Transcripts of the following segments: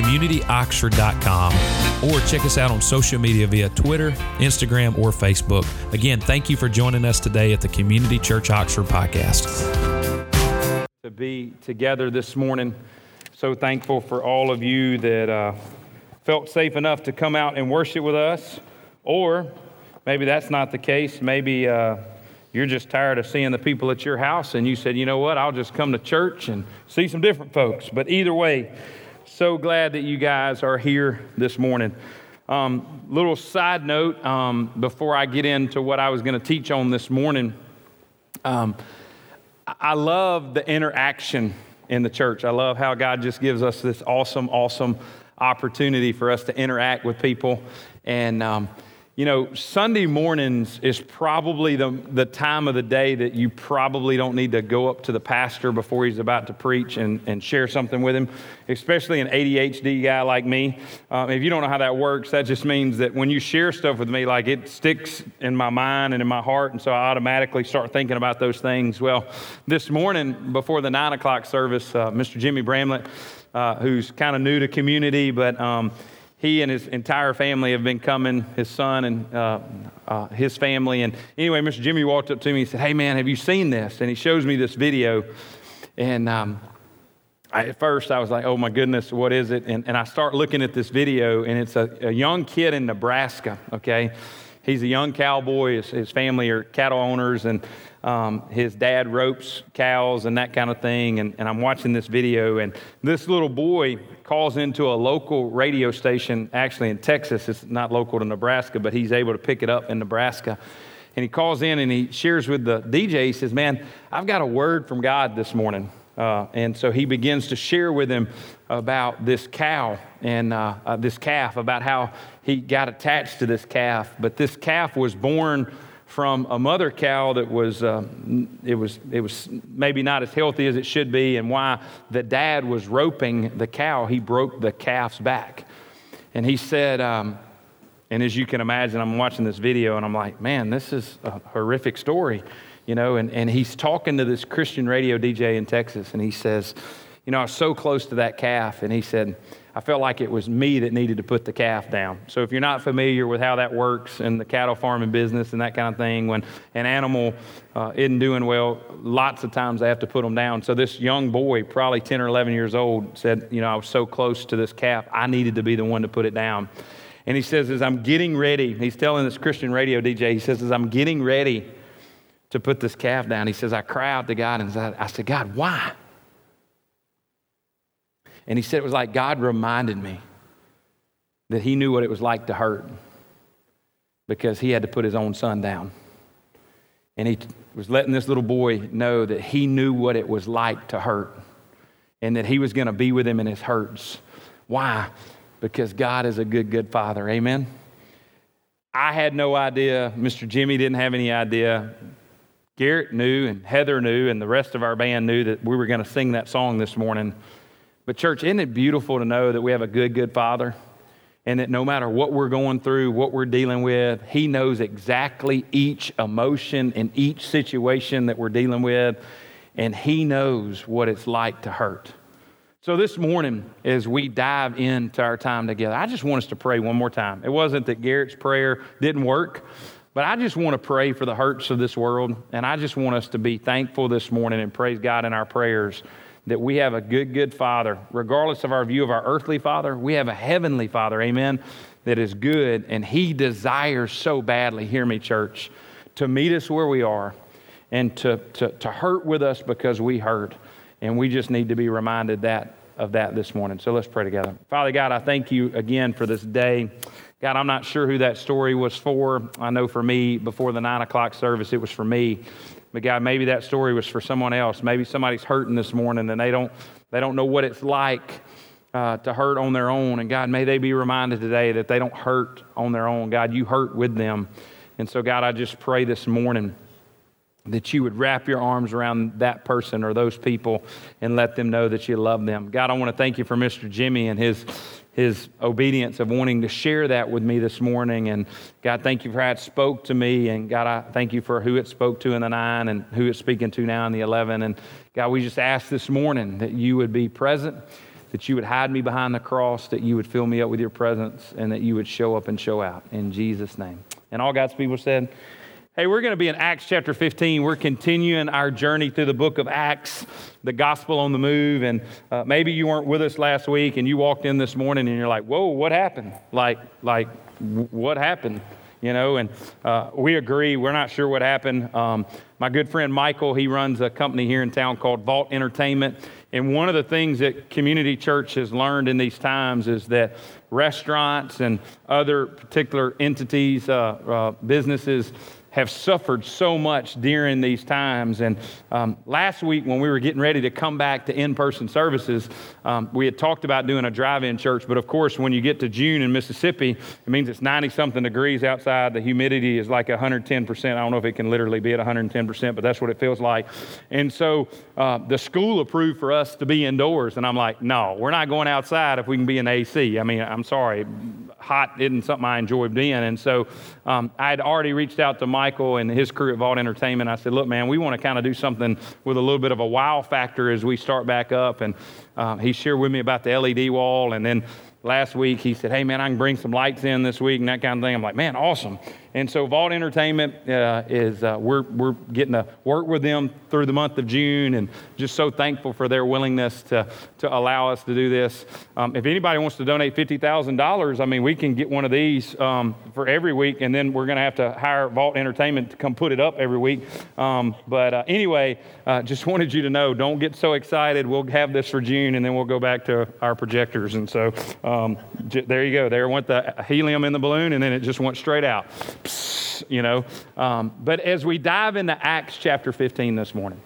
www.communityoxford.com or check us out on social media via Twitter, Instagram, or Facebook. Again, thank you for joining us today at the Community Church Oxford podcast. To be together this morning. So thankful for all of you that uh, felt safe enough to come out and worship with us. Or maybe that's not the case. Maybe uh, you're just tired of seeing the people at your house and you said, you know what, I'll just come to church and see some different folks. But either way, so glad that you guys are here this morning. Um, little side note um, before I get into what I was going to teach on this morning. Um, I love the interaction in the church. I love how God just gives us this awesome, awesome opportunity for us to interact with people. And um, you know, Sunday mornings is probably the, the time of the day that you probably don't need to go up to the pastor before he's about to preach and, and share something with him, especially an ADHD guy like me. Um, if you don't know how that works, that just means that when you share stuff with me, like it sticks in my mind and in my heart, and so I automatically start thinking about those things. Well, this morning before the nine o'clock service, uh, Mr. Jimmy Bramlett, uh, who's kind of new to community, but um, he and his entire family have been coming, his son and uh, uh, his family. And anyway, Mr. Jimmy walked up to me and said, Hey, man, have you seen this? And he shows me this video. And um, I, at first, I was like, Oh my goodness, what is it? And, and I start looking at this video, and it's a, a young kid in Nebraska, okay? He's a young cowboy. His, his family are cattle owners, and um, his dad ropes cows and that kind of thing. And, and I'm watching this video, and this little boy calls into a local radio station, actually in Texas. It's not local to Nebraska, but he's able to pick it up in Nebraska. And he calls in and he shares with the DJ. He says, Man, I've got a word from God this morning. Uh, and so he begins to share with him about this cow and uh, uh, this calf, about how he got attached to this calf. But this calf was born from a mother cow that was, uh, it was, it was maybe not as healthy as it should be, and why the dad was roping the cow, he broke the calf's back. And he said, um, and as you can imagine, I'm watching this video and I'm like, man, this is a horrific story, you know. And, and he's talking to this Christian radio DJ in Texas, and he says, you know, I was so close to that calf. And he said, I felt like it was me that needed to put the calf down. So if you're not familiar with how that works in the cattle farming business and that kind of thing, when an animal uh, isn't doing well, lots of times they have to put them down. So this young boy, probably 10 or 11 years old, said, you know, I was so close to this calf, I needed to be the one to put it down. And he says, as I'm getting ready, he's telling this Christian radio DJ, he says, as I'm getting ready to put this calf down, he says, I cry out to God and I said, God, why? And he said it was like God reminded me that he knew what it was like to hurt because he had to put his own son down. And he was letting this little boy know that he knew what it was like to hurt and that he was going to be with him in his hurts. Why? Because God is a good, good father. Amen? I had no idea. Mr. Jimmy didn't have any idea. Garrett knew, and Heather knew, and the rest of our band knew that we were going to sing that song this morning. But, church, isn't it beautiful to know that we have a good, good Father? And that no matter what we're going through, what we're dealing with, He knows exactly each emotion and each situation that we're dealing with, and He knows what it's like to hurt. So, this morning, as we dive into our time together, I just want us to pray one more time. It wasn't that Garrett's prayer didn't work, but I just want to pray for the hurts of this world, and I just want us to be thankful this morning and praise God in our prayers that we have a good, good Father. Regardless of our view of our earthly Father, we have a heavenly Father, amen, that is good. And He desires so badly, hear me, church, to meet us where we are and to, to, to hurt with us because we hurt. And we just need to be reminded that of that this morning. So let's pray together. Father God, I thank you again for this day. God, I'm not sure who that story was for. I know for me, before the nine o'clock service, it was for me. But God, maybe that story was for someone else. Maybe somebody's hurting this morning and they don't, they don't know what it's like uh, to hurt on their own. And God, may they be reminded today that they don't hurt on their own. God, you hurt with them. And so, God, I just pray this morning that you would wrap your arms around that person or those people and let them know that you love them. God, I want to thank you for Mr. Jimmy and his his obedience of wanting to share that with me this morning. And God, thank you for how it spoke to me. And God, I thank you for who it spoke to in the nine and who it's speaking to now in the 11. And God, we just ask this morning that you would be present, that you would hide me behind the cross, that you would fill me up with your presence, and that you would show up and show out. In Jesus' name. And all God's people said, Hey, we're going to be in Acts chapter 15. We're continuing our journey through the book of Acts, the gospel on the move. And uh, maybe you weren't with us last week and you walked in this morning and you're like, whoa, what happened? Like, like, what happened? You know, and uh, we agree. We're not sure what happened. Um, my good friend Michael, he runs a company here in town called Vault Entertainment. And one of the things that Community Church has learned in these times is that restaurants and other particular entities, uh, uh businesses, have suffered so much during these times. And um, last week, when we were getting ready to come back to in person services, um, we had talked about doing a drive in church. But of course, when you get to June in Mississippi, it means it's 90 something degrees outside. The humidity is like 110%. I don't know if it can literally be at 110%, but that's what it feels like. And so uh, the school approved for us to be indoors. And I'm like, no, we're not going outside if we can be in AC. I mean, I'm sorry, hot isn't something I enjoy being. And so um, I had already reached out to Michael and his crew at Vault Entertainment. I said, look, man, we want to kind of do something with a little bit of a wow factor as we start back up. And um, he shared with me about the LED wall. And then last week he said, hey, man, I can bring some lights in this week and that kind of thing. I'm like, man, awesome. And so Vault Entertainment uh, is, uh, we're, we're getting to work with them through the month of June and just so thankful for their willingness to, to allow us to do this. Um, if anybody wants to donate $50,000, I mean, we can get one of these um, for every week and then we're going to have to hire Vault Entertainment to come put it up every week. Um, but uh, anyway, uh, just wanted you to know, don't get so excited. We'll have this for June and then we'll go back to our projectors. And so um, j- there you go. There went the helium in the balloon and then it just went straight out you know. Um, but as we dive into Acts chapter 15 this morning,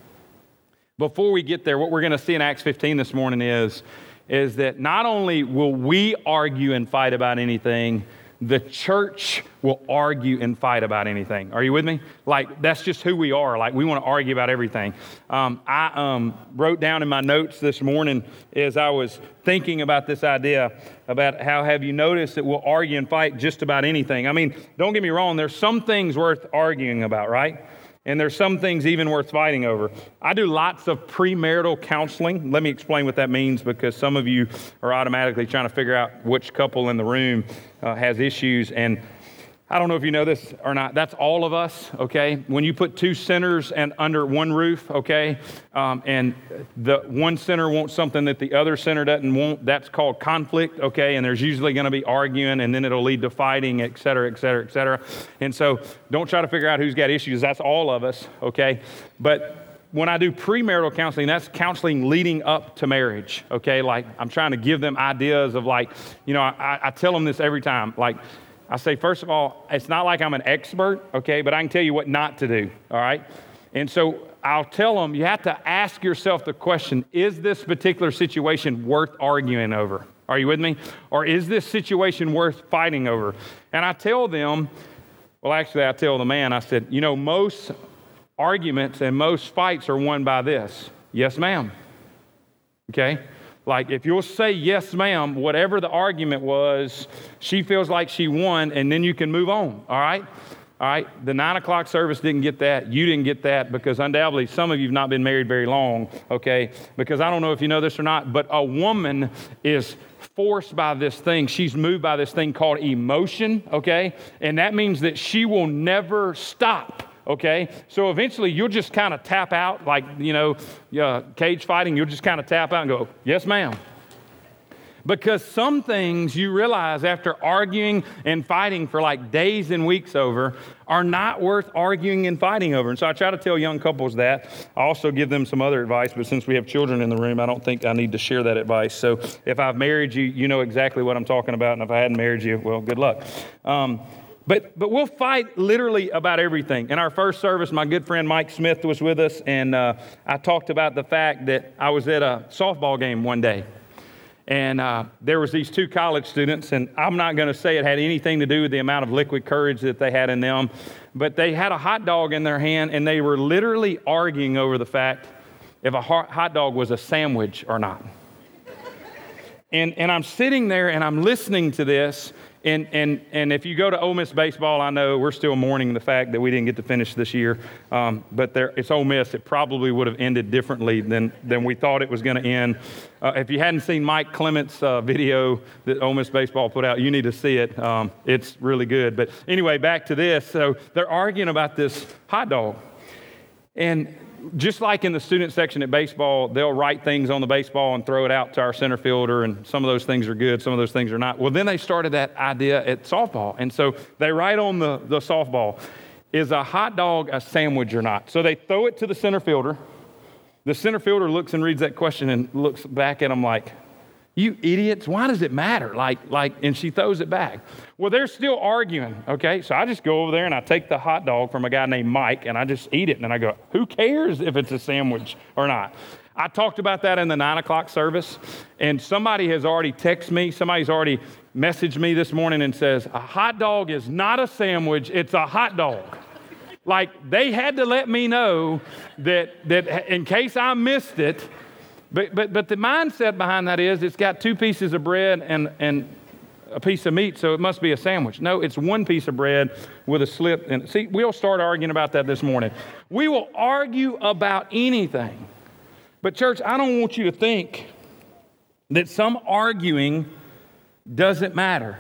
before we get there, what we're going to see in Acts 15 this morning is, is that not only will we argue and fight about anything, the church will argue and fight about anything. Are you with me? Like, that's just who we are. Like, we want to argue about everything. Um, I um, wrote down in my notes this morning as I was thinking about this idea about how have you noticed that we'll argue and fight just about anything. I mean, don't get me wrong, there's some things worth arguing about, right? And there's some things even worth fighting over. I do lots of premarital counseling. Let me explain what that means because some of you are automatically trying to figure out which couple in the room uh, has issues. And I don't know if you know this or not. That's all of us, okay? When you put two sinners and under one roof, okay, um, and the one sinner wants something that the other sinner doesn't want, that's called conflict, okay? And there's usually going to be arguing, and then it'll lead to fighting, et cetera, et cetera, et cetera. And so, don't try to figure out who's got issues. That's all of us, okay? But when I do premarital counseling, that's counseling leading up to marriage, okay? Like, I'm trying to give them ideas of, like, you know, I, I tell them this every time, like I say, first of all, it's not like I'm an expert, okay, but I can tell you what not to do, all right? And so I'll tell them you have to ask yourself the question is this particular situation worth arguing over? Are you with me? Or is this situation worth fighting over? And I tell them, well, actually, I tell the man, I said, you know, most arguments and most fights are won by this yes, ma'am. Okay? Like, if you'll say yes, ma'am, whatever the argument was, she feels like she won, and then you can move on, all right? All right, the nine o'clock service didn't get that. You didn't get that because undoubtedly some of you have not been married very long, okay? Because I don't know if you know this or not, but a woman is forced by this thing. She's moved by this thing called emotion, okay? And that means that she will never stop okay? So eventually you'll just kind of tap out, like, you know, uh, cage fighting, you'll just kind of tap out and go, yes, ma'am. Because some things you realize after arguing and fighting for like days and weeks over are not worth arguing and fighting over. And so I try to tell young couples that. I also give them some other advice, but since we have children in the room, I don't think I need to share that advice. So if I've married you, you know exactly what I'm talking about. And if I hadn't married you, well, good luck. Um, but, but we'll fight literally about everything. In our first service, my good friend Mike Smith was with us, and uh, I talked about the fact that I was at a softball game one day. And uh, there was these two college students, and I'm not going to say it had anything to do with the amount of liquid courage that they had in them, but they had a hot dog in their hand, and they were literally arguing over the fact if a hot dog was a sandwich or not. and, and I'm sitting there and I'm listening to this, and, and, and if you go to Ole Miss baseball, I know we're still mourning the fact that we didn't get to finish this year. Um, but there, it's Ole Miss. It probably would have ended differently than, than we thought it was going to end. Uh, if you hadn't seen Mike Clement's uh, video that Ole Miss baseball put out, you need to see it. Um, it's really good. But anyway, back to this. So they're arguing about this hot dog. And just like in the student section at baseball, they'll write things on the baseball and throw it out to our center fielder, and some of those things are good, some of those things are not. Well, then they started that idea at softball. And so they write on the, the softball, is a hot dog a sandwich or not? So they throw it to the center fielder. The center fielder looks and reads that question and looks back at them like, you idiots, why does it matter? Like, like, and she throws it back. Well, they're still arguing, okay? So I just go over there and I take the hot dog from a guy named Mike and I just eat it. And then I go, who cares if it's a sandwich or not? I talked about that in the nine o'clock service, and somebody has already texted me, somebody's already messaged me this morning and says, a hot dog is not a sandwich, it's a hot dog. Like they had to let me know that, that in case I missed it, but, but, but the mindset behind that is it's got two pieces of bread and, and a piece of meat, so it must be a sandwich. No, it's one piece of bread with a slit. And see, we'll start arguing about that this morning. We will argue about anything. But, church, I don't want you to think that some arguing doesn't matter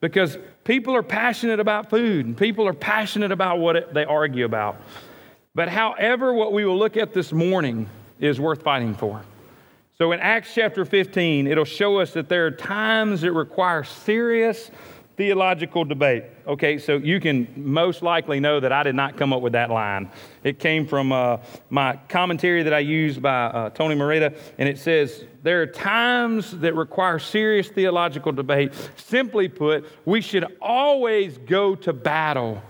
because people are passionate about food and people are passionate about what it, they argue about. But, however, what we will look at this morning is worth fighting for. So in Acts chapter 15, it'll show us that there are times that require serious theological debate. Okay, so you can most likely know that I did not come up with that line. It came from uh, my commentary that I used by uh, Tony Merida, and it says, There are times that require serious theological debate. Simply put, we should always go to battle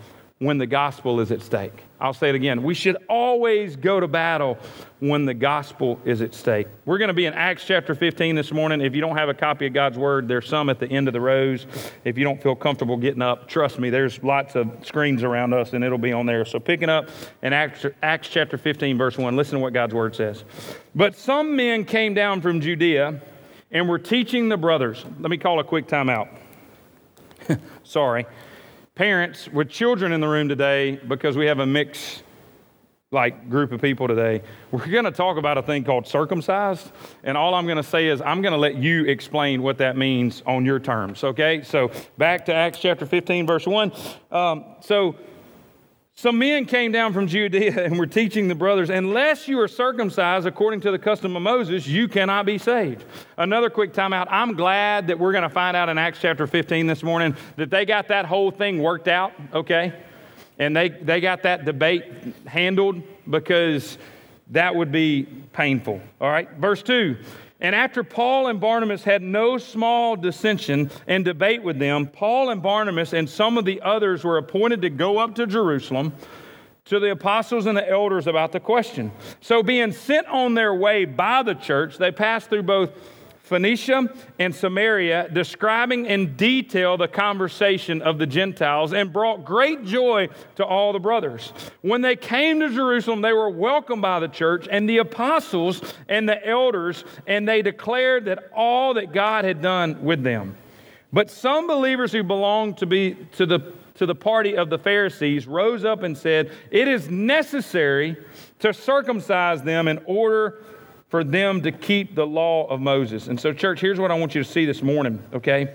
when the gospel is at stake. I'll say it again. We should always go to battle when the gospel is at stake. We're going to be in Acts chapter 15 this morning. If you don't have a copy of God's word, there's some at the end of the rows. If you don't feel comfortable getting up, trust me, there's lots of screens around us and it'll be on there. So picking up in Acts, Acts chapter 15, verse 1, listen to what God's word says. But some men came down from Judea and were teaching the brothers. Let me call a quick timeout. Sorry parents with children in the room today because we have a mixed like group of people today. We're going to talk about a thing called circumcised and all i'm going to say is i'm going to let you explain what that means on your terms okay? So back to acts chapter 15 verse 1 um, so some men came down from Judea and were teaching the brothers, unless you are circumcised according to the custom of Moses, you cannot be saved. Another quick timeout. I'm glad that we're going to find out in Acts chapter 15 this morning that they got that whole thing worked out, okay? And they, they got that debate handled because that would be painful. All right, verse 2 and after Paul and Barnabas had no small dissension and debate with them, Paul and Barnabas and some of the others were appointed to go up to Jerusalem to the apostles and the elders about the question. So, being sent on their way by the church, they passed through both Phoenicia and Samaria, describing in detail the conversation of the Gentiles and brought great joy to all the brothers. When they came to Jerusalem, they were welcomed by the church and the apostles and the elders, and they declared that all that God had done with them. But some believers who belonged to, be, to, the, to the party of the Pharisees rose up and said, It is necessary to circumcise them in order for them to keep the law of Moses. And so, church, here's what I want you to see this morning, okay?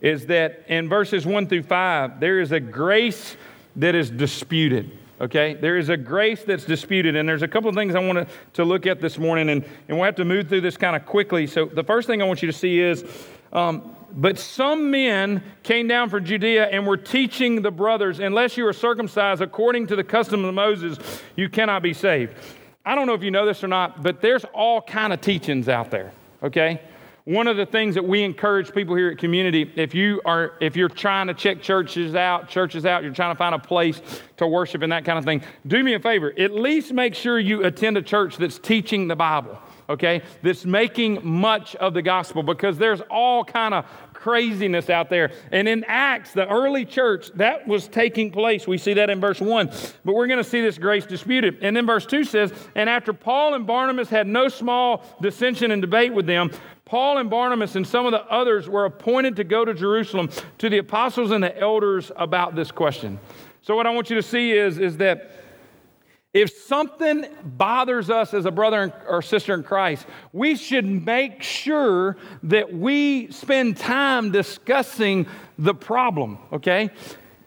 Is that in verses 1 through 5, there is a grace that is disputed. Okay, there is a grace that's disputed, and there's a couple of things I want to, look at this morning, and, and we'll have to move through this kind of quickly. So, the first thing I want you to see is um, but some men came down from Judea and were teaching the brothers, unless you are circumcised according to the custom of Moses, you cannot be saved. I don't know if you know this or not, but there's all kind of teachings out there, okay? One of the things that we encourage people here at community, if you are if you're trying to check churches out, churches out, you're trying to find a place to worship and that kind of thing, do me a favor. At least make sure you attend a church that's teaching the Bible okay, that's making much of the gospel because there's all kind of craziness out there. And in Acts, the early church, that was taking place. We see that in verse 1. But we're going to see this grace disputed. And then verse 2 says, And after Paul and Barnabas had no small dissension and debate with them, Paul and Barnabas and some of the others were appointed to go to Jerusalem to the apostles and the elders about this question. So, what I want you to see is, is that if something bothers us as a brother or sister in Christ, we should make sure that we spend time discussing the problem, okay?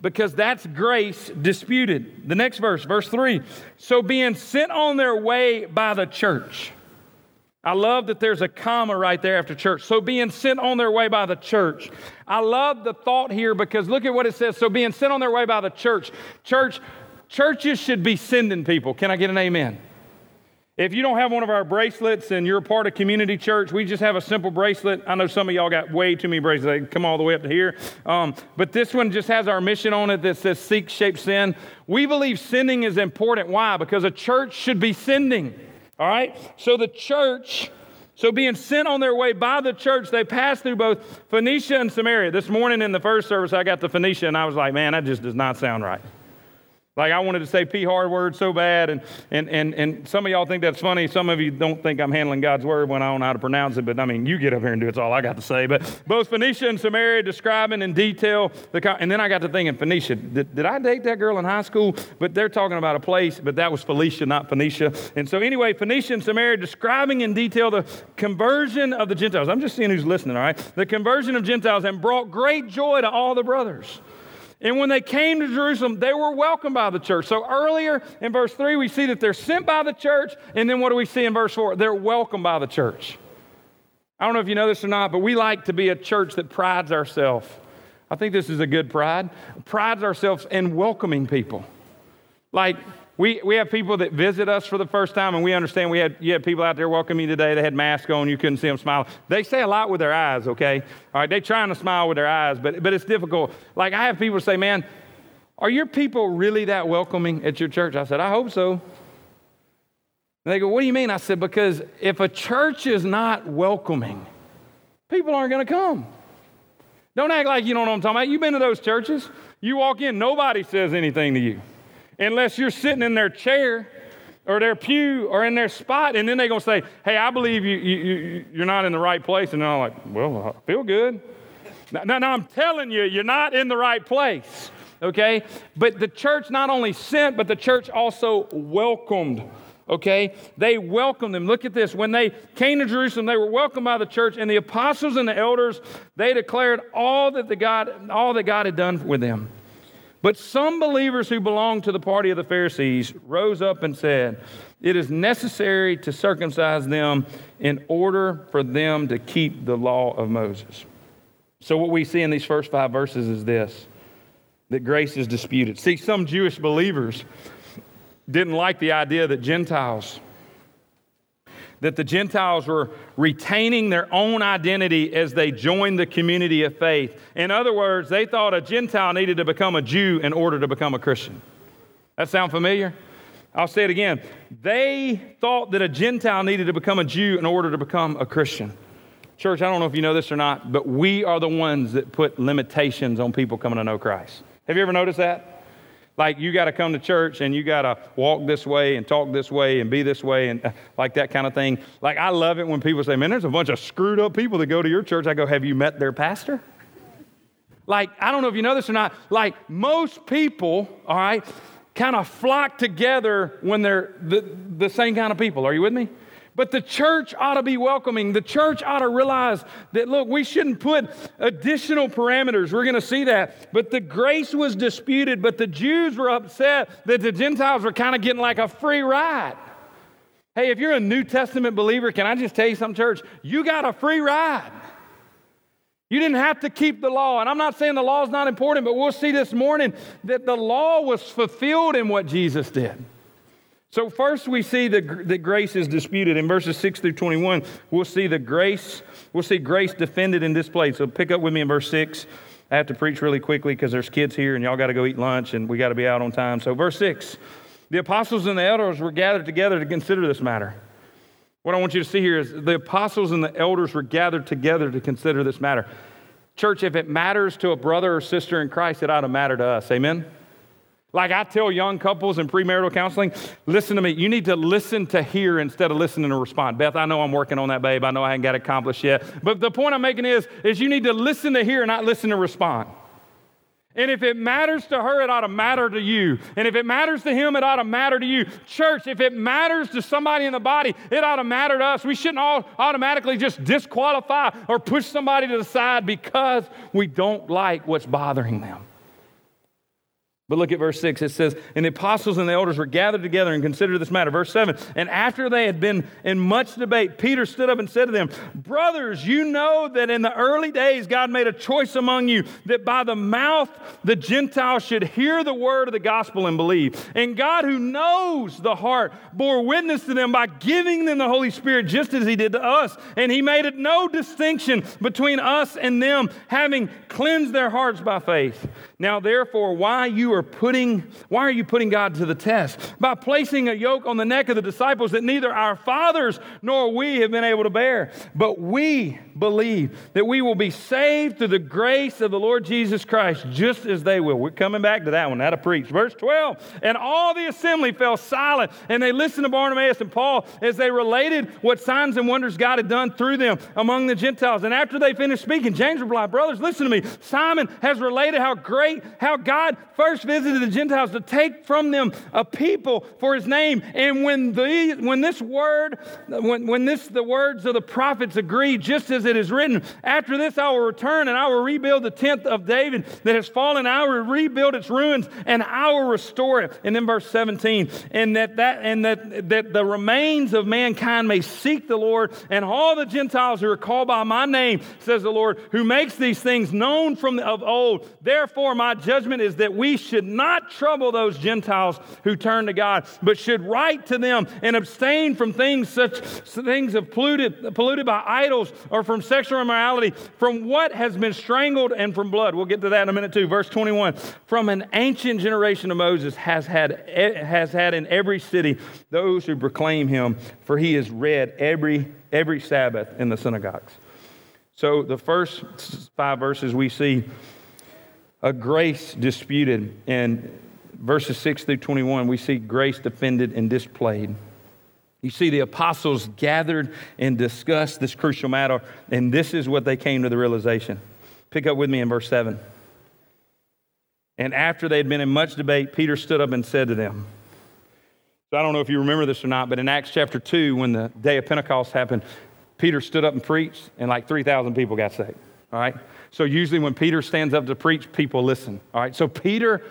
Because that's grace disputed. The next verse, verse 3 so being sent on their way by the church. I love that there's a comma right there after church. So being sent on their way by the church. I love the thought here because look at what it says. So being sent on their way by the church. Church, churches should be sending people. Can I get an amen? If you don't have one of our bracelets and you're a part of community church, we just have a simple bracelet. I know some of y'all got way too many bracelets. They come all the way up to here. Um, but this one just has our mission on it that says seek, shape, send. We believe sending is important. Why? Because a church should be sending. All right? So the church, so being sent on their way by the church, they passed through both Phoenicia and Samaria. This morning in the first service, I got the Phoenicia and I was like, man, that just does not sound right. Like I wanted to say P hard word so bad, and, and, and, and some of y'all think that's funny. Some of you don't think I'm handling God's word when I don't know how to pronounce it, but I mean, you get up here and do. It's all I got to say. But both Phoenicia and Samaria describing in detail the, and then I got to thinking Phoenicia. Did, did I date that girl in high school? But they're talking about a place, but that was Felicia, not Phoenicia. And so anyway, Phoenicia and Samaria describing in detail the conversion of the Gentiles. I'm just seeing who's listening. All right, the conversion of Gentiles and brought great joy to all the brothers. And when they came to Jerusalem, they were welcomed by the church. So earlier in verse 3, we see that they're sent by the church. And then what do we see in verse 4? They're welcomed by the church. I don't know if you know this or not, but we like to be a church that prides ourselves. I think this is a good pride. Prides ourselves in welcoming people. Like, we, we have people that visit us for the first time, and we understand we had, you had people out there welcoming you today. They had masks on. You couldn't see them smiling. They say a lot with their eyes, okay? All right, they're trying to smile with their eyes, but, but it's difficult. Like, I have people say, man, are your people really that welcoming at your church? I said, I hope so. And they go, What do you mean? I said, Because if a church is not welcoming, people aren't going to come. Don't act like you don't know what I'm talking about. You've been to those churches. You walk in, nobody says anything to you unless you're sitting in their chair or their pew or in their spot, and then they're going to say, Hey, I believe you, you, you, are not in the right place. And I'm like, Well, I feel good. Now, now, I'm telling you, you're not in the right place, okay? But the church not only sent, but the church also welcomed okay? They welcomed them. Look at this. When they came to Jerusalem, they were welcomed by the church, and the apostles and the elders, they declared all that, the God, all that God had done with them. But some believers who belonged to the party of the Pharisees rose up and said, It is necessary to circumcise them in order for them to keep the law of Moses. So, what we see in these first five verses is this that grace is disputed. See, some Jewish believers didn't like the idea that Gentiles that the Gentiles were retaining their own identity as they joined the community of faith. In other words, they thought a Gentile needed to become a Jew in order to become a Christian. That sound familiar? I'll say it again. They thought that a Gentile needed to become a Jew in order to become a Christian. Church, I don't know if you know this or not, but we are the ones that put limitations on people coming to know Christ. Have you ever noticed that? Like you got to come to church and you got to walk this way and talk this way and be this way and like that kind of thing. Like I love it when people say, "Man, there's a bunch of screwed up people that go to your church." I go, "Have you met their pastor?" Like I don't know if you know this or not. Like most people, all right, kind of flock together when they're the, the same kind of people. Are you with me? But the church ought to be welcoming. The church ought to realize that, look, we shouldn't put additional parameters. We're going to see that. But the grace was disputed, but the Jews were upset that the Gentiles were kind of getting like a free ride. Hey, if you're a New Testament believer, can I just tell you something, church? You got a free ride. You didn't have to keep the law. And I'm not saying the law is not important, but we'll see this morning that the law was fulfilled in what Jesus did. So, first we see that, that grace is disputed. In verses 6 through 21, we'll see the grace, we'll see grace defended in this place. So, pick up with me in verse 6. I have to preach really quickly because there's kids here and y'all got to go eat lunch and we got to be out on time. So, verse 6 the apostles and the elders were gathered together to consider this matter. What I want you to see here is the apostles and the elders were gathered together to consider this matter. Church, if it matters to a brother or sister in Christ, it ought to matter to us. Amen? Like I tell young couples in premarital counseling, listen to me. You need to listen to hear instead of listening to respond. Beth, I know I'm working on that, babe. I know I haven't got it accomplished yet. But the point I'm making is, is you need to listen to hear, not listen to respond. And if it matters to her, it ought to matter to you. And if it matters to him, it ought to matter to you. Church, if it matters to somebody in the body, it ought to matter to us. We shouldn't all automatically just disqualify or push somebody to the side because we don't like what's bothering them. But look at verse 6. It says, And the apostles and the elders were gathered together and considered this matter. Verse 7 And after they had been in much debate, Peter stood up and said to them, Brothers, you know that in the early days God made a choice among you that by the mouth the Gentiles should hear the word of the gospel and believe. And God, who knows the heart, bore witness to them by giving them the Holy Spirit just as he did to us. And he made it no distinction between us and them, having cleansed their hearts by faith. Now, therefore, why you are putting, why are you putting God to the test? By placing a yoke on the neck of the disciples that neither our fathers nor we have been able to bear. But we believe that we will be saved through the grace of the Lord Jesus Christ, just as they will. We're coming back to that one. That'll preach. Verse 12. And all the assembly fell silent, and they listened to Barnabas and Paul as they related what signs and wonders God had done through them among the Gentiles. And after they finished speaking, James replied, Brothers, listen to me. Simon has related how great how God first visited the Gentiles to take from them a people for his name. And when, the, when this word, when, when this, the words of the prophets agree, just as it is written, after this I will return and I will rebuild the tent of David that has fallen. I will rebuild its ruins and I will restore it. And then verse 17, and that, that, and that, that the remains of mankind may seek the Lord and all the Gentiles who are called by my name, says the Lord, who makes these things known from of old. Therefore, my judgment is that we should not trouble those Gentiles who turn to God, but should write to them and abstain from things such things of polluted, polluted by idols or from sexual immorality, from what has been strangled and from blood. We'll get to that in a minute too. Verse 21. From an ancient generation of Moses has had, has had in every city those who proclaim him, for he is read every, every Sabbath in the synagogues. So the first five verses we see a grace disputed. And verses 6 through 21, we see grace defended and displayed. You see, the apostles gathered and discussed this crucial matter, and this is what they came to the realization. Pick up with me in verse 7. And after they had been in much debate, Peter stood up and said to them, so I don't know if you remember this or not, but in Acts chapter 2, when the day of Pentecost happened, Peter stood up and preached, and like 3,000 people got saved. All right? So usually when Peter stands up to preach, people listen. All right. So Peter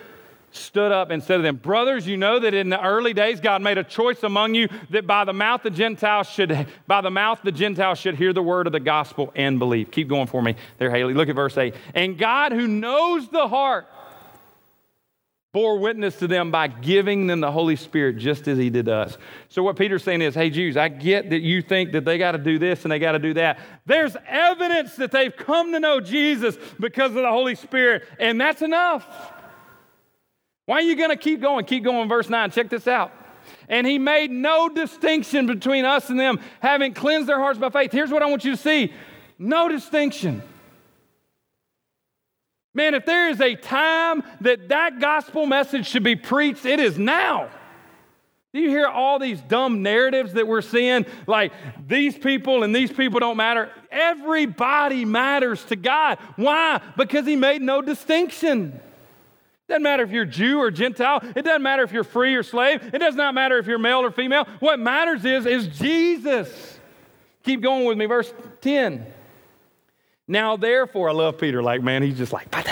stood up and said to them, Brothers, you know that in the early days God made a choice among you that by the mouth the Gentiles should by the mouth the Gentiles should hear the word of the gospel and believe. Keep going for me there, Haley. Look at verse 8. And God who knows the heart bore witness to them by giving them the Holy Spirit just as he did us. So, what Peter's saying is, hey, Jews, I get that you think that they got to do this and they got to do that. There's evidence that they've come to know Jesus because of the Holy Spirit, and that's enough. Why are you going to keep going? Keep going, verse 9. Check this out. And he made no distinction between us and them, having cleansed their hearts by faith. Here's what I want you to see no distinction. Man, if there is a time that that gospel message should be preached, it is now. Do you hear all these dumb narratives that we're seeing? Like these people and these people don't matter. Everybody matters to God. Why? Because He made no distinction. Doesn't matter if you're Jew or Gentile. It doesn't matter if you're free or slave. It does not matter if you're male or female. What matters is, is Jesus. Keep going with me, verse 10. Now, therefore, I love Peter. Like, man, he's just like, kind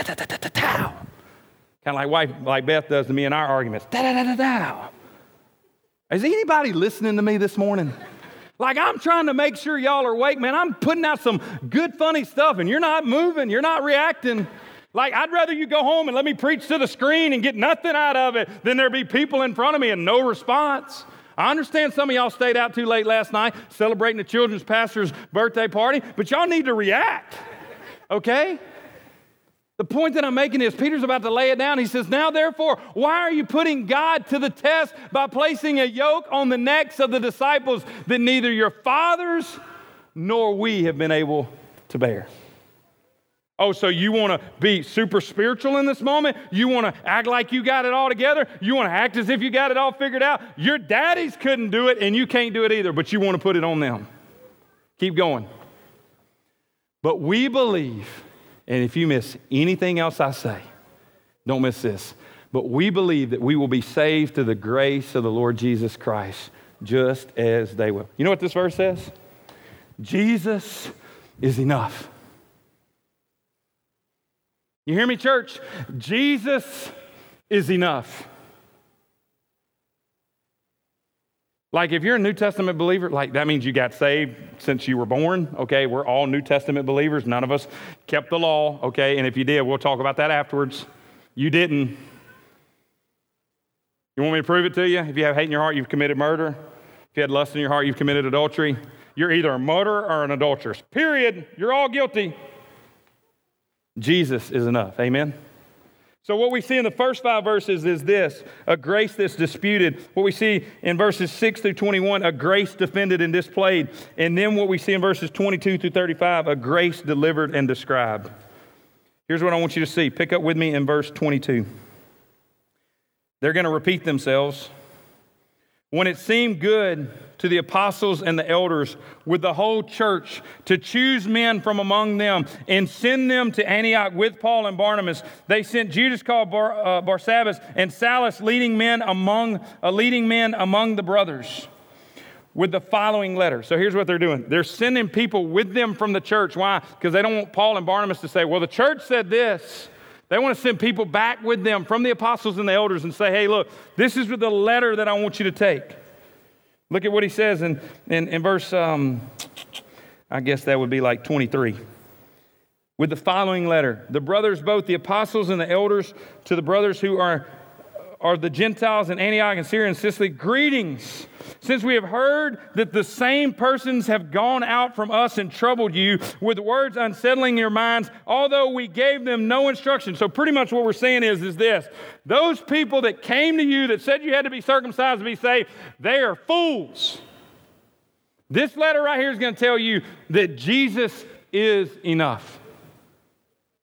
of like wife, like Beth does to me in our arguments. Da da da da da. Is anybody listening to me this morning? Like, I'm trying to make sure y'all are awake, man. I'm putting out some good, funny stuff, and you're not moving, you're not reacting. Like, I'd rather you go home and let me preach to the screen and get nothing out of it than there be people in front of me and no response. I understand some of y'all stayed out too late last night celebrating the children's pastor's birthday party, but y'all need to react, okay? The point that I'm making is Peter's about to lay it down. He says, Now therefore, why are you putting God to the test by placing a yoke on the necks of the disciples that neither your fathers nor we have been able to bear? Oh, so you want to be super spiritual in this moment? You want to act like you got it all together? You want to act as if you got it all figured out? Your daddies couldn't do it and you can't do it either, but you want to put it on them. Keep going. But we believe, and if you miss anything else I say, don't miss this. But we believe that we will be saved to the grace of the Lord Jesus Christ, just as they will. You know what this verse says? Jesus is enough. You hear me, church? Jesus is enough. Like, if you're a New Testament believer, like that means you got saved since you were born, okay? We're all New Testament believers. None of us kept the law, okay? And if you did, we'll talk about that afterwards. You didn't. You want me to prove it to you? If you have hate in your heart, you've committed murder. If you had lust in your heart, you've committed adultery. You're either a murderer or an adulteress. Period. You're all guilty. Jesus is enough. Amen? So, what we see in the first five verses is this a grace that's disputed. What we see in verses 6 through 21, a grace defended and displayed. And then what we see in verses 22 through 35, a grace delivered and described. Here's what I want you to see. Pick up with me in verse 22. They're going to repeat themselves. When it seemed good to the apostles and the elders with the whole church to choose men from among them and send them to Antioch with Paul and Barnabas. They sent Judas called Bar, uh, Barsabbas and Silas, leading men among uh, leading men among the brothers. With the following letter. So here's what they're doing. They're sending people with them from the church. Why? Because they don't want Paul and Barnabas to say, well, the church said this. They want to send people back with them from the apostles and the elders and say, hey, look, this is the letter that I want you to take. Look at what he says in, in, in verse, um, I guess that would be like 23. With the following letter The brothers, both the apostles and the elders, to the brothers who are, are the Gentiles in Antioch and Syria and Cilicia, greetings. Since we have heard that the same persons have gone out from us and troubled you with words unsettling your minds, although we gave them no instruction. So, pretty much what we're saying is, is this those people that came to you that said you had to be circumcised to be saved, they are fools. This letter right here is going to tell you that Jesus is enough.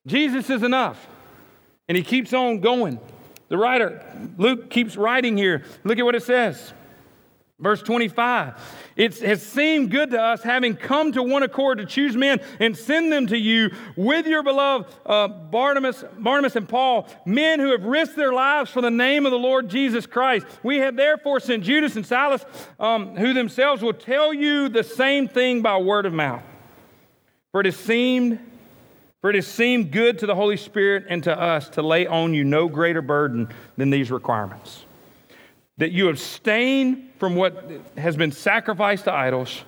Jesus is enough. And he keeps on going. The writer, Luke, keeps writing here. Look at what it says. Verse 25, it has seemed good to us, having come to one accord to choose men and send them to you with your beloved uh, Barnabas, Barnabas and Paul, men who have risked their lives for the name of the Lord Jesus Christ. We have therefore sent Judas and Silas, um, who themselves will tell you the same thing by word of mouth. For it has seemed for it has seemed good to the Holy Spirit and to us to lay on you no greater burden than these requirements that you abstain from what has been sacrificed to idols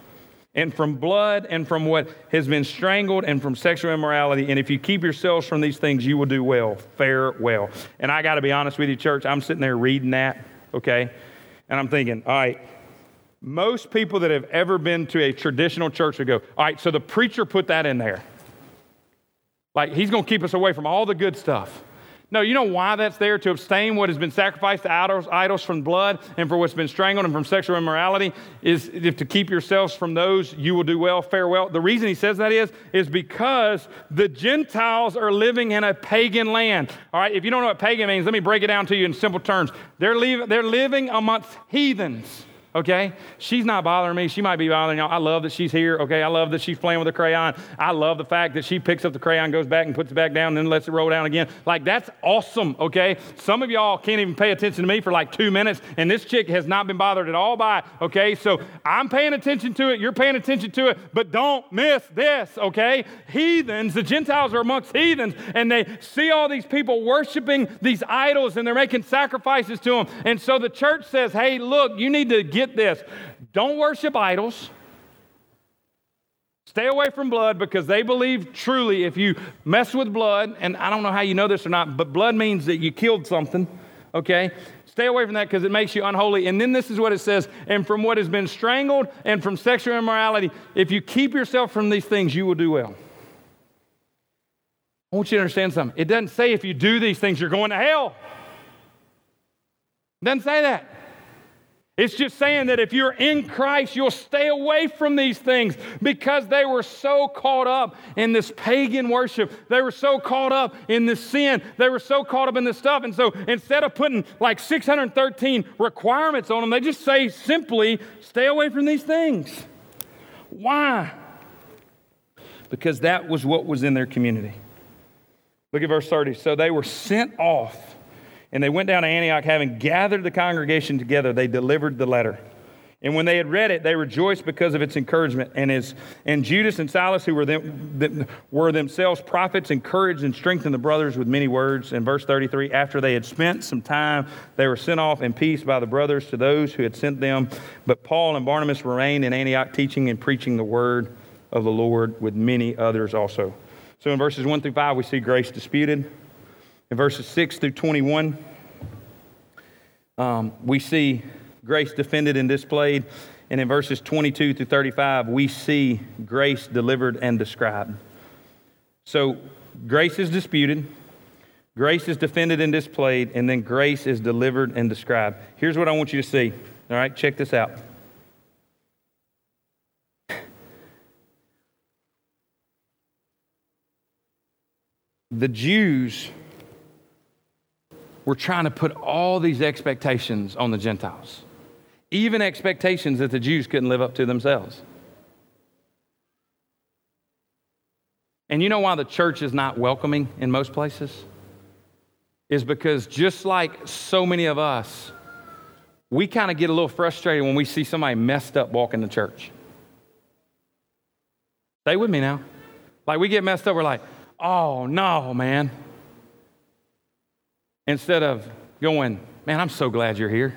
and from blood and from what has been strangled and from sexual immorality. And if you keep yourselves from these things, you will do well, fare well. And I got to be honest with you, church, I'm sitting there reading that, okay? And I'm thinking, all right, most people that have ever been to a traditional church would go, all right, so the preacher put that in there. Like, he's going to keep us away from all the good stuff. No, you know why that's there? To abstain what has been sacrificed to idols, idols from blood and for what's been strangled and from sexual immorality is if to keep yourselves from those, you will do well, farewell. The reason he says that is, is because the Gentiles are living in a pagan land. All right, if you don't know what pagan means, let me break it down to you in simple terms. They're, leave, they're living amongst heathens okay? She's not bothering me. She might be bothering y'all. I love that she's here, okay? I love that she's playing with a crayon. I love the fact that she picks up the crayon, goes back and puts it back down, then lets it roll down again. Like, that's awesome, okay? Some of y'all can't even pay attention to me for like two minutes, and this chick has not been bothered at all by it, okay? So I'm paying attention to it, you're paying attention to it, but don't miss this, okay? Heathens, the Gentiles are amongst heathens, and they see all these people worshiping these idols, and they're making sacrifices to them. And so the church says, hey, look, you need to get get this don't worship idols. Stay away from blood because they believe truly if you mess with blood, and I don't know how you know this or not, but blood means that you killed something, okay? Stay away from that because it makes you unholy. And then this is what it says and from what has been strangled and from sexual immorality, if you keep yourself from these things, you will do well. I want you to understand something. It doesn't say if you do these things, you're going to hell. It doesn't say that. It's just saying that if you're in Christ, you'll stay away from these things because they were so caught up in this pagan worship. They were so caught up in this sin. They were so caught up in this stuff. And so instead of putting like 613 requirements on them, they just say simply, stay away from these things. Why? Because that was what was in their community. Look at verse 30. So they were sent off and they went down to Antioch, having gathered the congregation together, they delivered the letter. And when they had read it, they rejoiced because of its encouragement. And, as, and Judas and Silas, who were, them, were themselves prophets, encouraged and strengthened the brothers with many words. In verse 33, after they had spent some time, they were sent off in peace by the brothers to those who had sent them. But Paul and Barnabas remained in Antioch, teaching and preaching the word of the Lord with many others also. So in verses 1 through 5, we see grace disputed. In verses 6 through 21, um, we see grace defended and displayed. And in verses 22 through 35, we see grace delivered and described. So grace is disputed, grace is defended and displayed, and then grace is delivered and described. Here's what I want you to see. All right, check this out. The Jews were trying to put all these expectations on the Gentiles, even expectations that the Jews couldn't live up to themselves. And you know why the church is not welcoming in most places? Is because just like so many of us, we kind of get a little frustrated when we see somebody messed up walking to church. Stay with me now. Like we get messed up, we're like, oh no, man instead of going, man, I'm so glad you're here.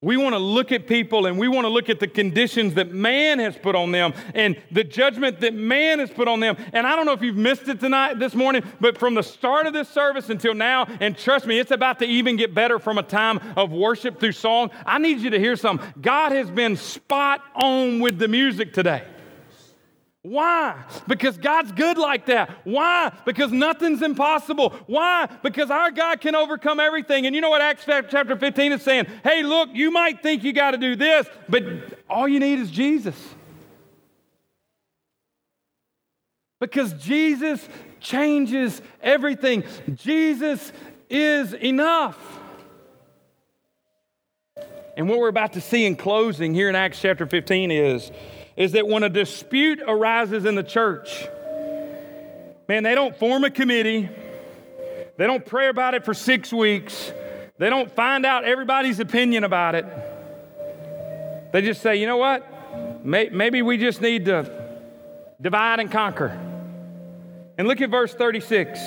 We want to look at people and we want to look at the conditions that man has put on them and the judgment that man has put on them. And I don't know if you've missed it tonight, this morning, but from the start of this service until now, and trust me, it's about to even get better from a time of worship through song. I need you to hear something. God has been spot on with the music today. Why? Because God's good like that. Why? Because nothing's impossible. Why? Because our God can overcome everything. And you know what Acts chapter 15 is saying? Hey, look, you might think you got to do this, but all you need is Jesus. Because Jesus changes everything. Jesus is enough. And what we're about to see in closing here in Acts chapter 15 is is that when a dispute arises in the church, man, they don't form a committee, they don't pray about it for six weeks, they don't find out everybody's opinion about it. They just say, you know what? Maybe we just need to divide and conquer. And look at verse 36.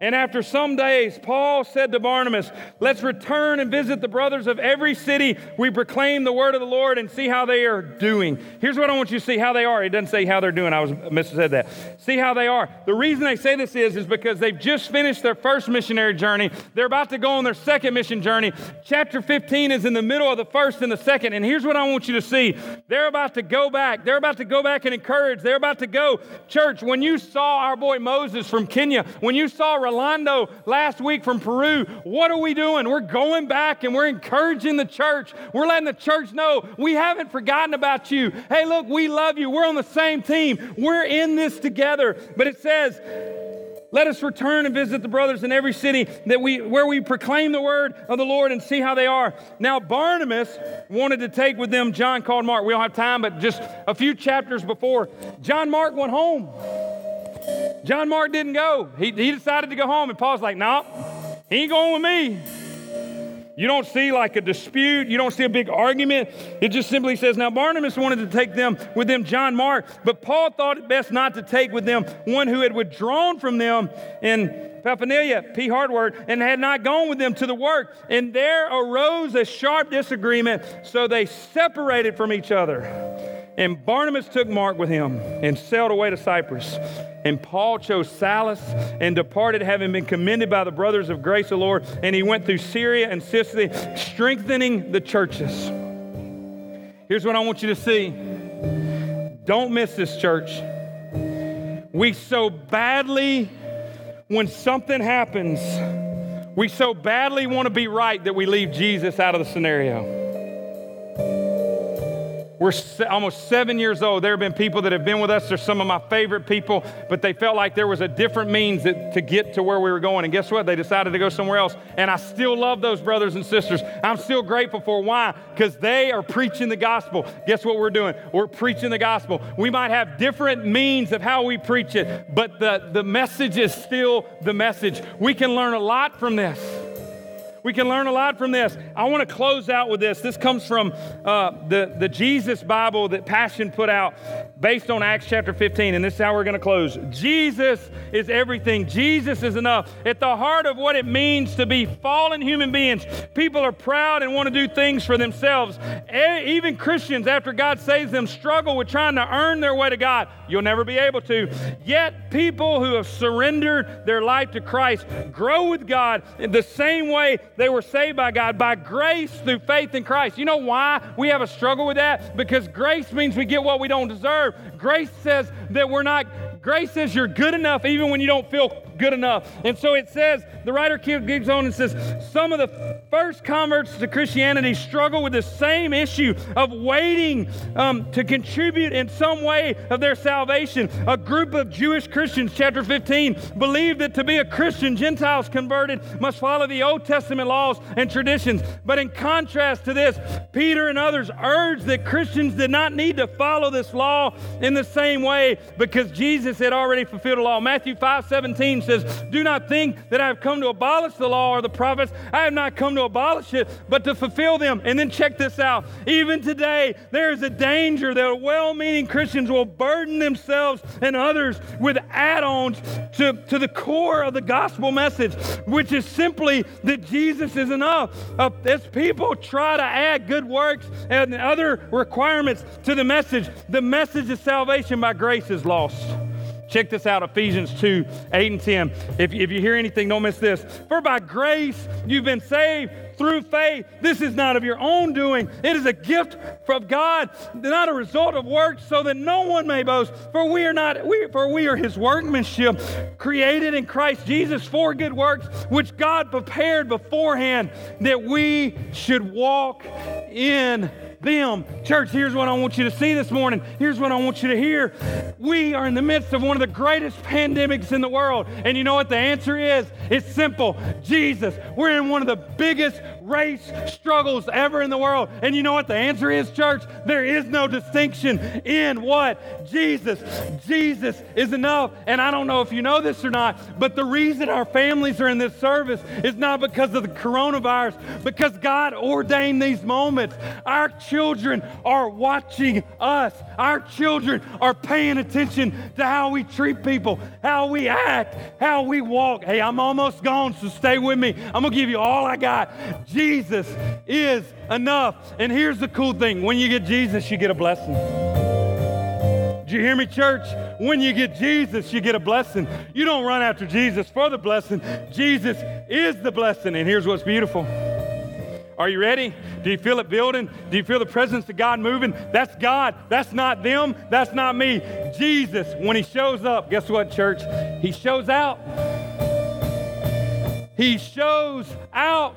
And after some days, Paul said to Barnabas, Let's return and visit the brothers of every city. We proclaim the word of the Lord and see how they are doing. Here's what I want you to see how they are. It doesn't say how they're doing. I was said that. See how they are. The reason they say this is, is because they've just finished their first missionary journey. They're about to go on their second mission journey. Chapter 15 is in the middle of the first and the second. And here's what I want you to see. They're about to go back. They're about to go back and encourage. They're about to go. Church, when you saw our boy Moses from Kenya, when you saw Orlando last week from Peru. What are we doing? We're going back and we're encouraging the church. We're letting the church know we haven't forgotten about you. Hey, look, we love you. We're on the same team. We're in this together. But it says, let us return and visit the brothers in every city that we, where we proclaim the word of the Lord and see how they are. Now, Barnabas wanted to take with them John called Mark. We don't have time, but just a few chapters before, John Mark went home. John Mark didn't go. He, he decided to go home, and Paul's like, no, nope, he ain't going with me. You don't see like a dispute. You don't see a big argument. It just simply says, Now Barnabas wanted to take them with them John Mark, but Paul thought it best not to take with them one who had withdrawn from them in Pamphylia, P. Hardword, and had not gone with them to the work. And there arose a sharp disagreement, so they separated from each other. And Barnabas took Mark with him and sailed away to Cyprus. And Paul chose Silas and departed, having been commended by the brothers of grace of the Lord. And he went through Syria and Sicily, strengthening the churches. Here's what I want you to see don't miss this, church. We so badly, when something happens, we so badly want to be right that we leave Jesus out of the scenario. We're almost seven years old. There have been people that have been with us. They're some of my favorite people, but they felt like there was a different means that, to get to where we were going. And guess what? They decided to go somewhere else. And I still love those brothers and sisters. I'm still grateful for why? Because they are preaching the gospel. Guess what we're doing? We're preaching the gospel. We might have different means of how we preach it, but the, the message is still the message. We can learn a lot from this. We can learn a lot from this. I want to close out with this. This comes from uh, the, the Jesus Bible that Passion put out based on Acts chapter 15, and this is how we're going to close. Jesus is everything, Jesus is enough. At the heart of what it means to be fallen human beings, people are proud and want to do things for themselves. Even Christians, after God saves them, struggle with trying to earn their way to God. You'll never be able to. Yet, people who have surrendered their life to Christ grow with God in the same way they were saved by God by grace through faith in Christ. You know why we have a struggle with that? Because grace means we get what we don't deserve. Grace says that we're not, grace says you're good enough even when you don't feel good enough. And so it says, the writer keeps on and says, some of the first converts to Christianity struggle with the same issue of waiting um, to contribute in some way of their salvation. A group of Jewish Christians, chapter 15, believed that to be a Christian, Gentiles converted must follow the Old Testament laws and traditions. But in contrast to this, Peter and others urged that Christians did not need to follow this law in the same way because Jesus had already fulfilled the law. Matthew 5 17 says, Do not think that I have come to abolish the law or the prophets. I have not come to abolish it, but to fulfill them. And then check this out. Even today, there is a danger that well meaning Christians will burden themselves and others with add ons to, to the core of the gospel message, which is simply that Jesus is enough. Uh, as people try to add good works and other requirements to the message, the message of salvation by grace is lost. Check this out Ephesians 2 8 and 10. If, if you hear anything, don't miss this. For by grace you've been saved through faith. This is not of your own doing, it is a gift from God, not a result of works, so that no one may boast. For we are not, we, for we are his workmanship, created in Christ Jesus for good works, which God prepared beforehand that we should walk in them. Church, here's what I want you to see this morning. Here's what I want you to hear. We are in the midst of one of the greatest pandemics in the world. And you know what the answer is? It's simple Jesus. We're in one of the biggest race struggles ever in the world. And you know what the answer is, church? There is no distinction in what? Jesus. Jesus is enough. And I don't know if you know this or not, but the reason our families are in this service is not because of the coronavirus, because God ordained these moments. Our children are watching us. Our children are paying attention to how we treat people, how we act, how we walk. Hey, I'm almost gone, so stay with me. I'm going to give you all I got. Jesus is enough. And here's the cool thing when you get Jesus, you get a blessing. Do you hear me, church? When you get Jesus, you get a blessing. You don't run after Jesus for the blessing, Jesus is the blessing. And here's what's beautiful. Are you ready? Do you feel it building? Do you feel the presence of God moving? That's God. That's not them. That's not me. Jesus, when He shows up, guess what, church? He shows out. He shows out.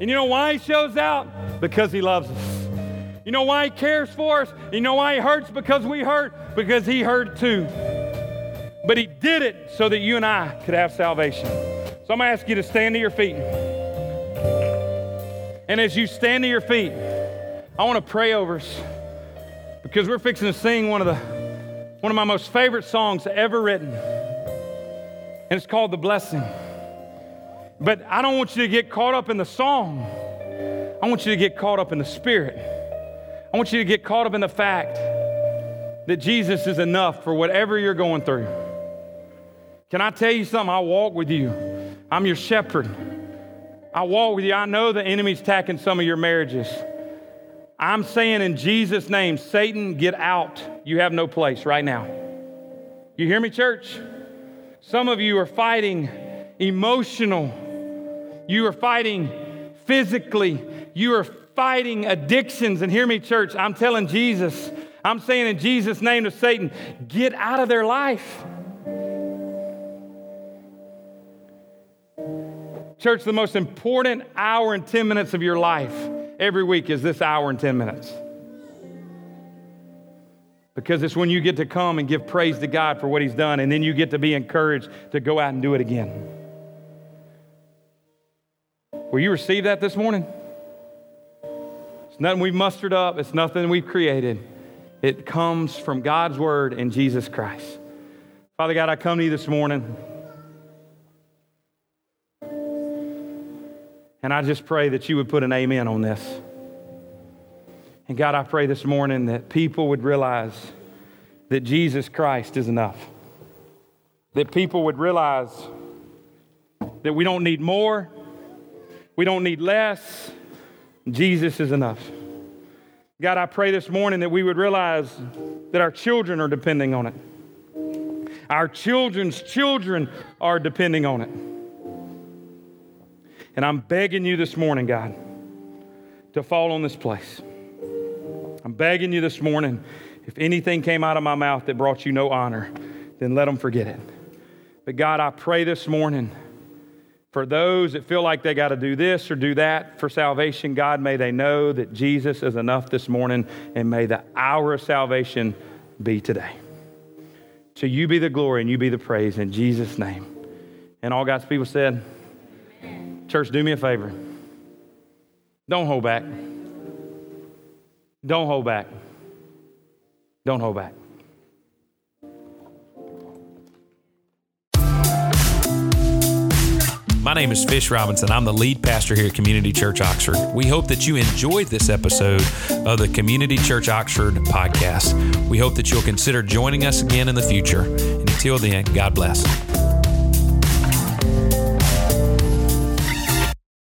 And you know why he shows out? Because he loves us. You know why he cares for us? You know why he hurts? Because we hurt? Because he hurt too. But he did it so that you and I could have salvation. So I'm to ask you to stand to your feet. And as you stand to your feet, I want to pray over us because we're fixing to sing one of the one of my most favorite songs ever written. And it's called The Blessing. But I don't want you to get caught up in the song. I want you to get caught up in the spirit. I want you to get caught up in the fact that Jesus is enough for whatever you're going through. Can I tell you something? I walk with you. I'm your shepherd. I walk with you. I know the enemy's attacking some of your marriages. I'm saying in Jesus' name, Satan, get out. You have no place right now. You hear me, church? Some of you are fighting emotional you are fighting physically. You are fighting addictions. And hear me, church, I'm telling Jesus, I'm saying in Jesus' name to Satan, get out of their life. Church, the most important hour and 10 minutes of your life every week is this hour and 10 minutes. Because it's when you get to come and give praise to God for what He's done, and then you get to be encouraged to go out and do it again. Will you receive that this morning? It's nothing we've mustered up, it's nothing we've created. It comes from God's Word and Jesus Christ. Father God, I come to you this morning. And I just pray that you would put an amen on this. And God, I pray this morning that people would realize that Jesus Christ is enough. That people would realize that we don't need more, we don't need less. Jesus is enough. God, I pray this morning that we would realize that our children are depending on it. Our children's children are depending on it. And I'm begging you this morning, God, to fall on this place. I'm begging you this morning, if anything came out of my mouth that brought you no honor, then let them forget it. But God, I pray this morning for those that feel like they got to do this or do that for salvation, God, may they know that Jesus is enough this morning, and may the hour of salvation be today. So you be the glory and you be the praise in Jesus' name. And all God's people said, Church, do me a favor. Don't hold back. Don't hold back. Don't hold back. My name is Fish Robinson. I'm the lead pastor here at Community Church Oxford. We hope that you enjoyed this episode of the Community Church Oxford podcast. We hope that you'll consider joining us again in the future. And until then, God bless.